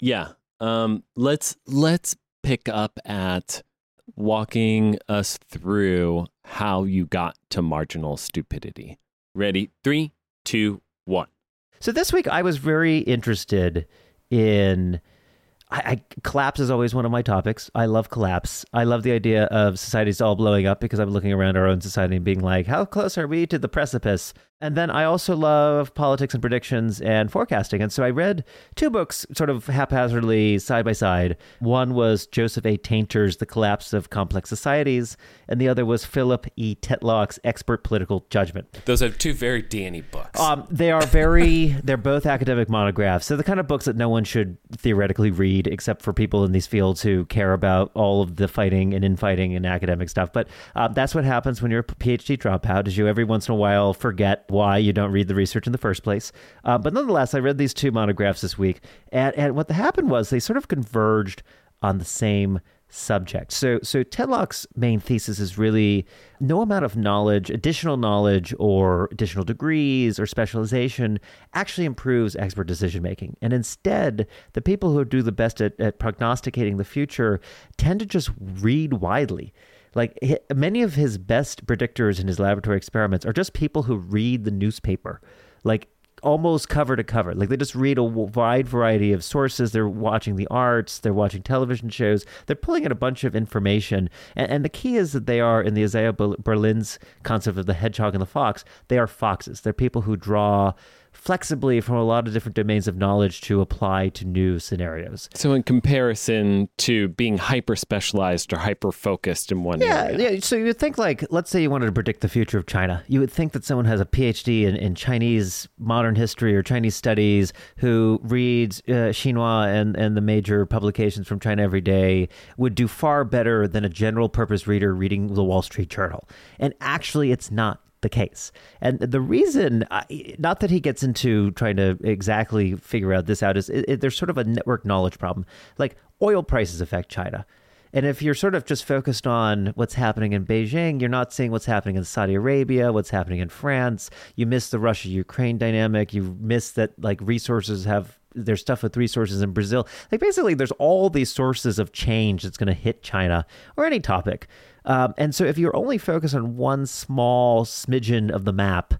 Yeah. Um, let's let's pick up at walking us through how you got to marginal stupidity. Ready? Three, two, one. So this week I was very interested in I, I, collapse is always one of my topics. I love collapse. I love the idea of societies all blowing up because I'm looking around our own society and being like, how close are we to the precipice? And then I also love politics and predictions and forecasting. And so I read two books sort of haphazardly side by side. One was Joseph A. Tainter's The Collapse of Complex Societies, and the other was Philip E. Tetlock's Expert Political Judgment. Those are two very Danny books. Um, they are very, they're both academic monographs. They're the kind of books that no one should theoretically read except for people in these fields who care about all of the fighting and infighting and academic stuff. But uh, that's what happens when you're a PhD dropout is you every once in a while forget why you don't read the research in the first place. Uh, but nonetheless, I read these two monographs this week, and, and what happened was they sort of converged on the same subject. So, so Tetlock's main thesis is really no amount of knowledge, additional knowledge, or additional degrees or specialization actually improves expert decision making. And instead, the people who do the best at, at prognosticating the future tend to just read widely. Like many of his best predictors in his laboratory experiments are just people who read the newspaper. Like almost cover to cover. Like they just read a wide variety of sources. They're watching the arts, they're watching television shows, they're pulling in a bunch of information. And, and the key is that they are, in the Isaiah Berlin's concept of the hedgehog and the fox, they are foxes. They're people who draw flexibly from a lot of different domains of knowledge to apply to new scenarios. So, in comparison to being hyper specialized or hyper focused in one yeah, area. Yeah. So, you would think, like, let's say you wanted to predict the future of China. You would think that someone has a PhD in, in Chinese modern history or Chinese studies who reads uh, Xinhua and, and the major publications from China every day would do far better than a general purpose reader reading the Wall Street Journal. And actually, it's not the case. And the reason, not that he gets into trying to exactly figure out this out, is it, it, there's sort of a network knowledge problem. Like oil prices affect China. And if you're sort of just focused on what's happening in Beijing, you're not seeing what's happening in Saudi Arabia, what's happening in France. You miss the Russia Ukraine dynamic. You miss that like resources have there's stuff with resources in Brazil. Like basically, there's all these sources of change that's going to hit China or any topic. Um, and so if you're only focused on one small smidgen of the map,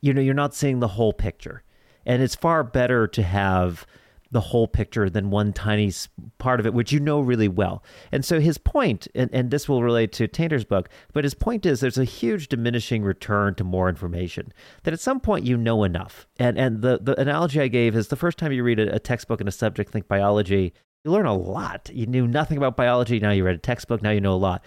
you know, you're not seeing the whole picture. And it's far better to have the whole picture than one tiny part of it, which you know really well. And so his point, and, and this will relate to Tainter's book, but his point is there's a huge diminishing return to more information. That at some point you know enough. And and the, the analogy I gave is the first time you read a, a textbook in a subject, think biology, you learn a lot. You knew nothing about biology, now you read a textbook, now you know a lot.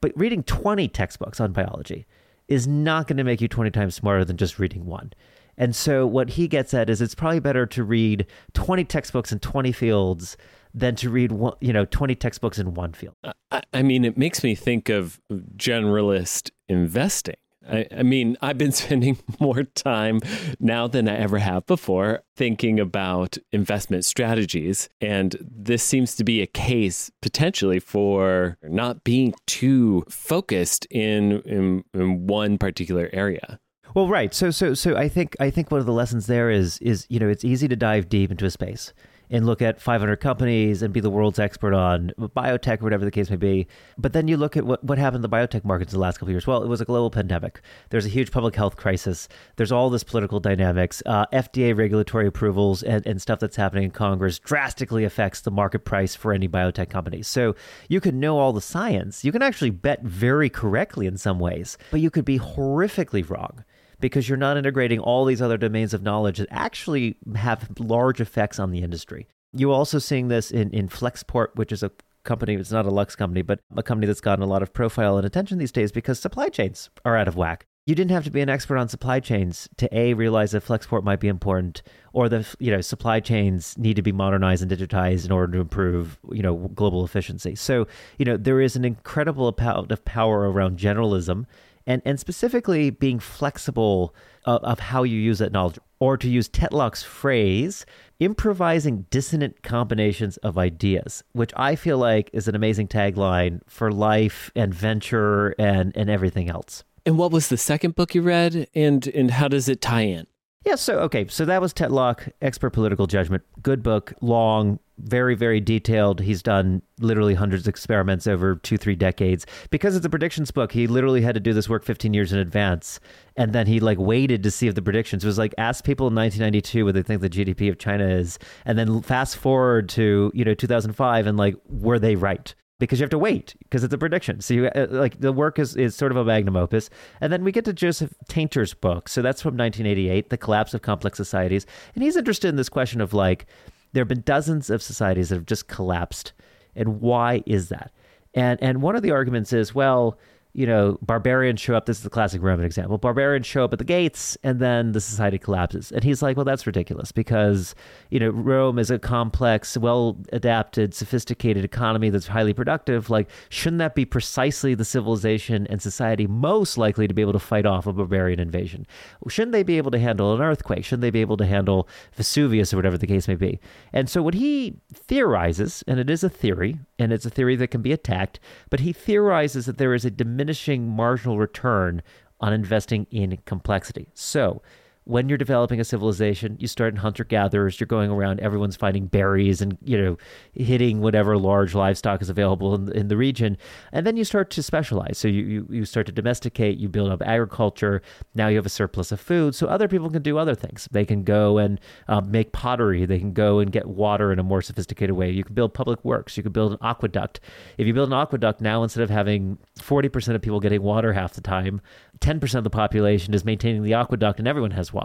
But reading 20 textbooks on biology is not going to make you 20 times smarter than just reading one. And so what he gets at is it's probably better to read 20 textbooks in 20 fields than to read one, you know 20 textbooks in one field. I, I mean, it makes me think of generalist investing. I, I, mean, I've been spending more time now than I ever have before thinking about investment strategies. And this seems to be a case potentially for not being too focused in, in, in one particular area. Well, right. So, so, so I think I think one of the lessons there is is you know it's easy to dive deep into a space and look at 500 companies and be the world's expert on biotech or whatever the case may be. But then you look at what, what happened in the biotech markets in the last couple of years. Well, it was a global pandemic. There's a huge public health crisis. There's all this political dynamics. Uh, FDA regulatory approvals and, and stuff that's happening in Congress drastically affects the market price for any biotech company. So you can know all the science. You can actually bet very correctly in some ways, but you could be horrifically wrong because you're not integrating all these other domains of knowledge that actually have large effects on the industry. You're also seeing this in, in Flexport, which is a company, it's not a Lux company, but a company that's gotten a lot of profile and attention these days because supply chains are out of whack. You didn't have to be an expert on supply chains to a realize that Flexport might be important, or the you know supply chains need to be modernized and digitized in order to improve you know global efficiency. So you know there is an incredible amount of power around generalism and and specifically being flexible of, of how you use that knowledge or to use Tetlock's phrase, improvising dissonant combinations of ideas, which I feel like is an amazing tagline for life and venture and, and everything else. And what was the second book you read and and how does it tie in? Yeah, so okay, so that was Tetlock, Expert Political Judgment. Good book, long, very, very detailed. He's done literally hundreds of experiments over two, three decades. Because it's a predictions book, he literally had to do this work 15 years in advance. And then he like waited to see if the predictions it was like ask people in 1992 what they think the GDP of China is, and then fast forward to you know 2005 and like were they right? because you have to wait because it's a prediction. So you uh, like the work is, is sort of a magnum opus. And then we get to Joseph Tainter's book. So that's from 1988, The Collapse of Complex Societies. And he's interested in this question of like, there have been dozens of societies that have just collapsed. And why is that? And, and one of the arguments is, well, you know, barbarians show up. This is the classic Roman example. Barbarians show up at the gates, and then the society collapses. And he's like, well, that's ridiculous because, you know, Rome is a complex, well adapted, sophisticated economy that's highly productive. Like, shouldn't that be precisely the civilization and society most likely to be able to fight off a barbarian invasion? Shouldn't they be able to handle an earthquake? Shouldn't they be able to handle Vesuvius or whatever the case may be? And so, what he theorizes, and it is a theory, and it's a theory that can be attacked, but he theorizes that there is a diminishing marginal return on investing in complexity. So, when you're developing a civilization, you start in hunter gatherers, you're going around, everyone's finding berries and, you know, hitting whatever large livestock is available in, in the region. And then you start to specialize. So you, you, you start to domesticate, you build up agriculture. Now you have a surplus of food. So other people can do other things. They can go and uh, make pottery, they can go and get water in a more sophisticated way. You can build public works, you can build an aqueduct. If you build an aqueduct now, instead of having 40% of people getting water half the time, 10% of the population is maintaining the aqueduct and everyone has water.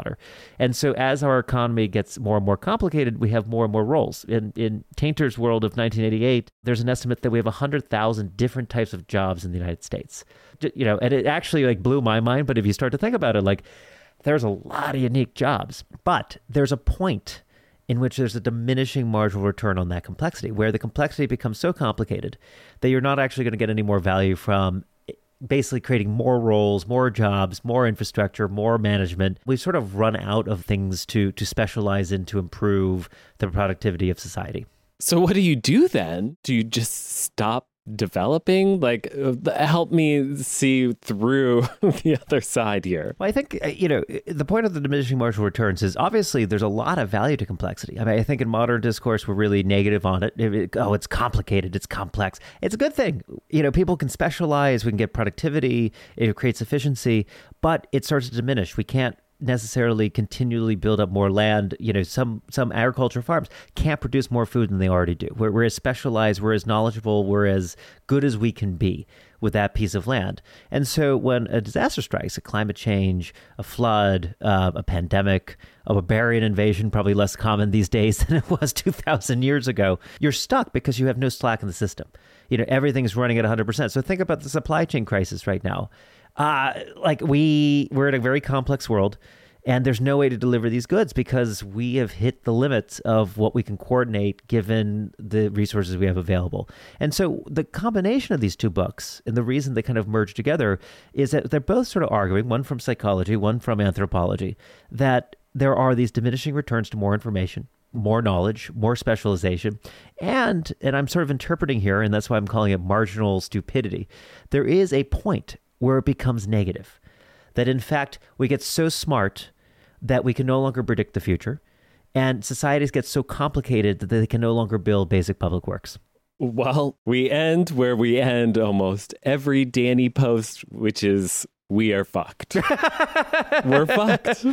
And so as our economy gets more and more complicated, we have more and more roles. In, in Tainter's world of 1988, there's an estimate that we have 100,000 different types of jobs in the United States. You know, and it actually like blew my mind, but if you start to think about it, like there's a lot of unique jobs, but there's a point in which there's a diminishing marginal return on that complexity, where the complexity becomes so complicated that you're not actually going to get any more value from basically creating more roles, more jobs, more infrastructure, more management. We've sort of run out of things to to specialize in to improve the productivity of society. So what do you do then? Do you just stop developing? Like, uh, help me see through the other side here. Well, I think, uh, you know, the point of the diminishing marginal returns is obviously there's a lot of value to complexity. I mean, I think in modern discourse, we're really negative on it. Oh, it's complicated, it's complex. It's a good thing. You know, people can specialize, we can get productivity, it creates efficiency, but it starts to diminish. We can't necessarily continually build up more land. You know, some some agriculture farms can't produce more food than they already do. We're, we're as specialized, we're as knowledgeable, we're as good as we can be with that piece of land. And so when a disaster strikes, a climate change, a flood, uh, a pandemic, a barbarian invasion, probably less common these days than it was 2,000 years ago, you're stuck because you have no slack in the system. You know, everything's running at 100%. So think about the supply chain crisis right now uh, like we we're in a very complex world and there's no way to deliver these goods because we have hit the limits of what we can coordinate given the resources we have available. And so the combination of these two books and the reason they kind of merge together is that they're both sort of arguing, one from psychology, one from anthropology, that there are these diminishing returns to more information, more knowledge, more specialization, and and I'm sort of interpreting here and that's why I'm calling it marginal stupidity. There is a point where it becomes negative. That in fact, we get so smart that we can no longer predict the future, and societies get so complicated that they can no longer build basic public works. Well, we end where we end almost every Danny post, which is we are fucked. We're fucked.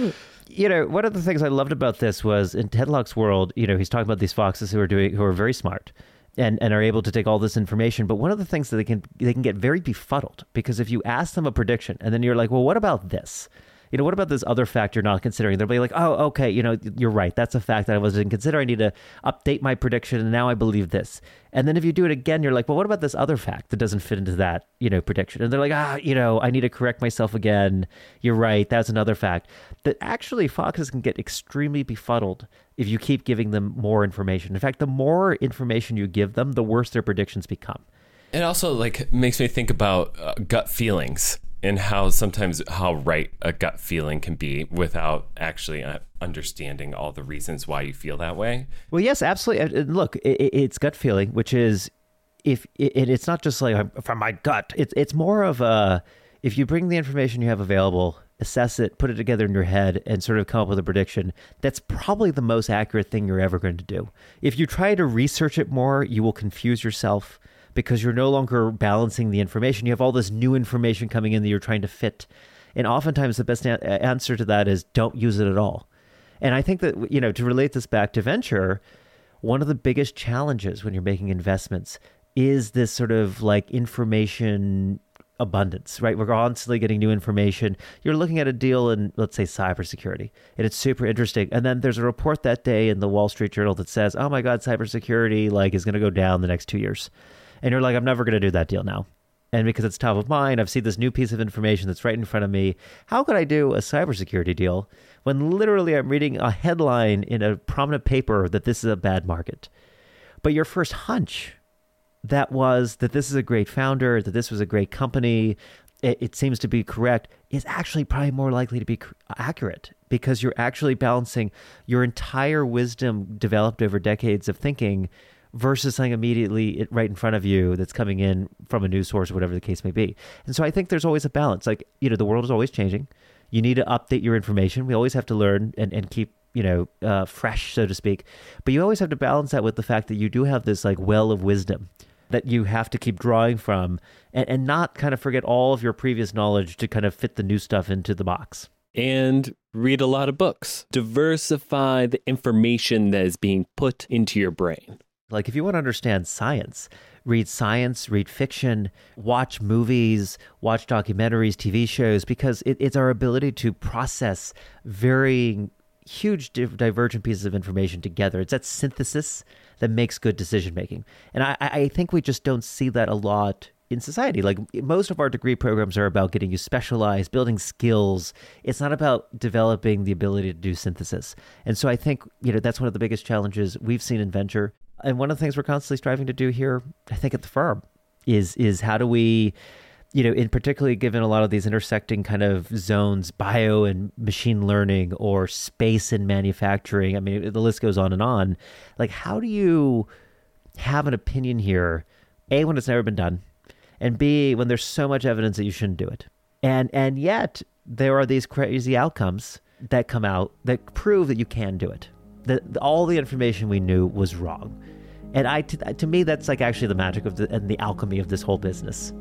You know, one of the things I loved about this was in Tetlock's world, you know, he's talking about these foxes who are doing who are very smart and, and are able to take all this information. But one of the things that they can they can get very befuddled because if you ask them a prediction and then you're like, well, what about this? You know, what about this other fact you're not considering? They'll be like, oh, okay, you know, you're right. That's a fact that I wasn't considering. I need to update my prediction, and now I believe this. And then if you do it again, you're like, well, what about this other fact that doesn't fit into that, you know, prediction? And they're like, ah, you know, I need to correct myself again. You're right. That's another fact. That actually foxes can get extremely befuddled if you keep giving them more information. In fact, the more information you give them, the worse their predictions become. It also like makes me think about uh, gut feelings and how sometimes how right a gut feeling can be without actually uh, understanding all the reasons why you feel that way. Well, yes, absolutely. Look, it's gut feeling, which is if it, it's not just like from my gut. It's it's more of a if you bring the information you have available assess it, put it together in your head, and sort of come up with a prediction, that's probably the most accurate thing you're ever going to do. If you try to research it more, you will confuse yourself because you're no longer balancing the information. You have all this new information coming in that you're trying to fit. And oftentimes, the best a- answer to that is don't use it at all. And I think that, you know, to relate this back to venture, one of the biggest challenges when you're making investments is this sort of like information abundance, right? We're constantly getting new information. You're looking at a deal in, let's say, cybersecurity, and it's super interesting. And then there's a report that day in the Wall Street Journal that says, "Oh my God, cybersecurity like is going to go down the next two years," and you're like, "I'm never going to do that deal now." And because it's top of mind, I've seen this new piece of information that's right in front of me. How could I do a cybersecurity deal when literally I'm reading a headline in a prominent paper that this is a bad market? But your first hunch that was that this is a great founder, that this was a great company, it, it seems to be correct, is actually probably more likely to be accurate because you're actually balancing your entire wisdom developed over decades of thinking versus something immediately right in front of you that's coming in from a news source or whatever the case may be. And so I think there's always a balance. Like, you know, the world is always changing. You need to update your information. We always have to learn and, and keep you know, uh, fresh, so to speak. But you always have to balance that with the fact that you do have this like well of wisdom that you have to keep drawing from and, and not kind of forget all of your previous knowledge to kind of fit the new stuff into the box. And read a lot of books. Diversify the information that is being put into your brain. Like, if you want to understand science, read science, read fiction, watch movies, watch documentaries, TV shows, because it, it's our ability to process very huge divergent pieces of information together. It's that synthesis that makes good decision making. And I, I think we just don't see that a lot in society. Like most of our degree programs are about getting you specialized, building skills. It's not about developing the ability to do synthesis. And so I think, you know, that's one of the biggest challenges we've seen in venture. And one of the things we're constantly striving to do here, I think at the firm, is is how do we you know, in particularly given a lot of these intersecting kind of zones, bio and machine learning or space and manufacturing. I mean, the list goes on and on. Like, how do you have an opinion here? A, when it's never been done, and B, when there's so much evidence that you shouldn't do it. And and yet there are these crazy outcomes that come out that prove that you can do it. That all the information we knew was wrong. And I, to, to me, that's like actually the magic of the and the alchemy of this whole business.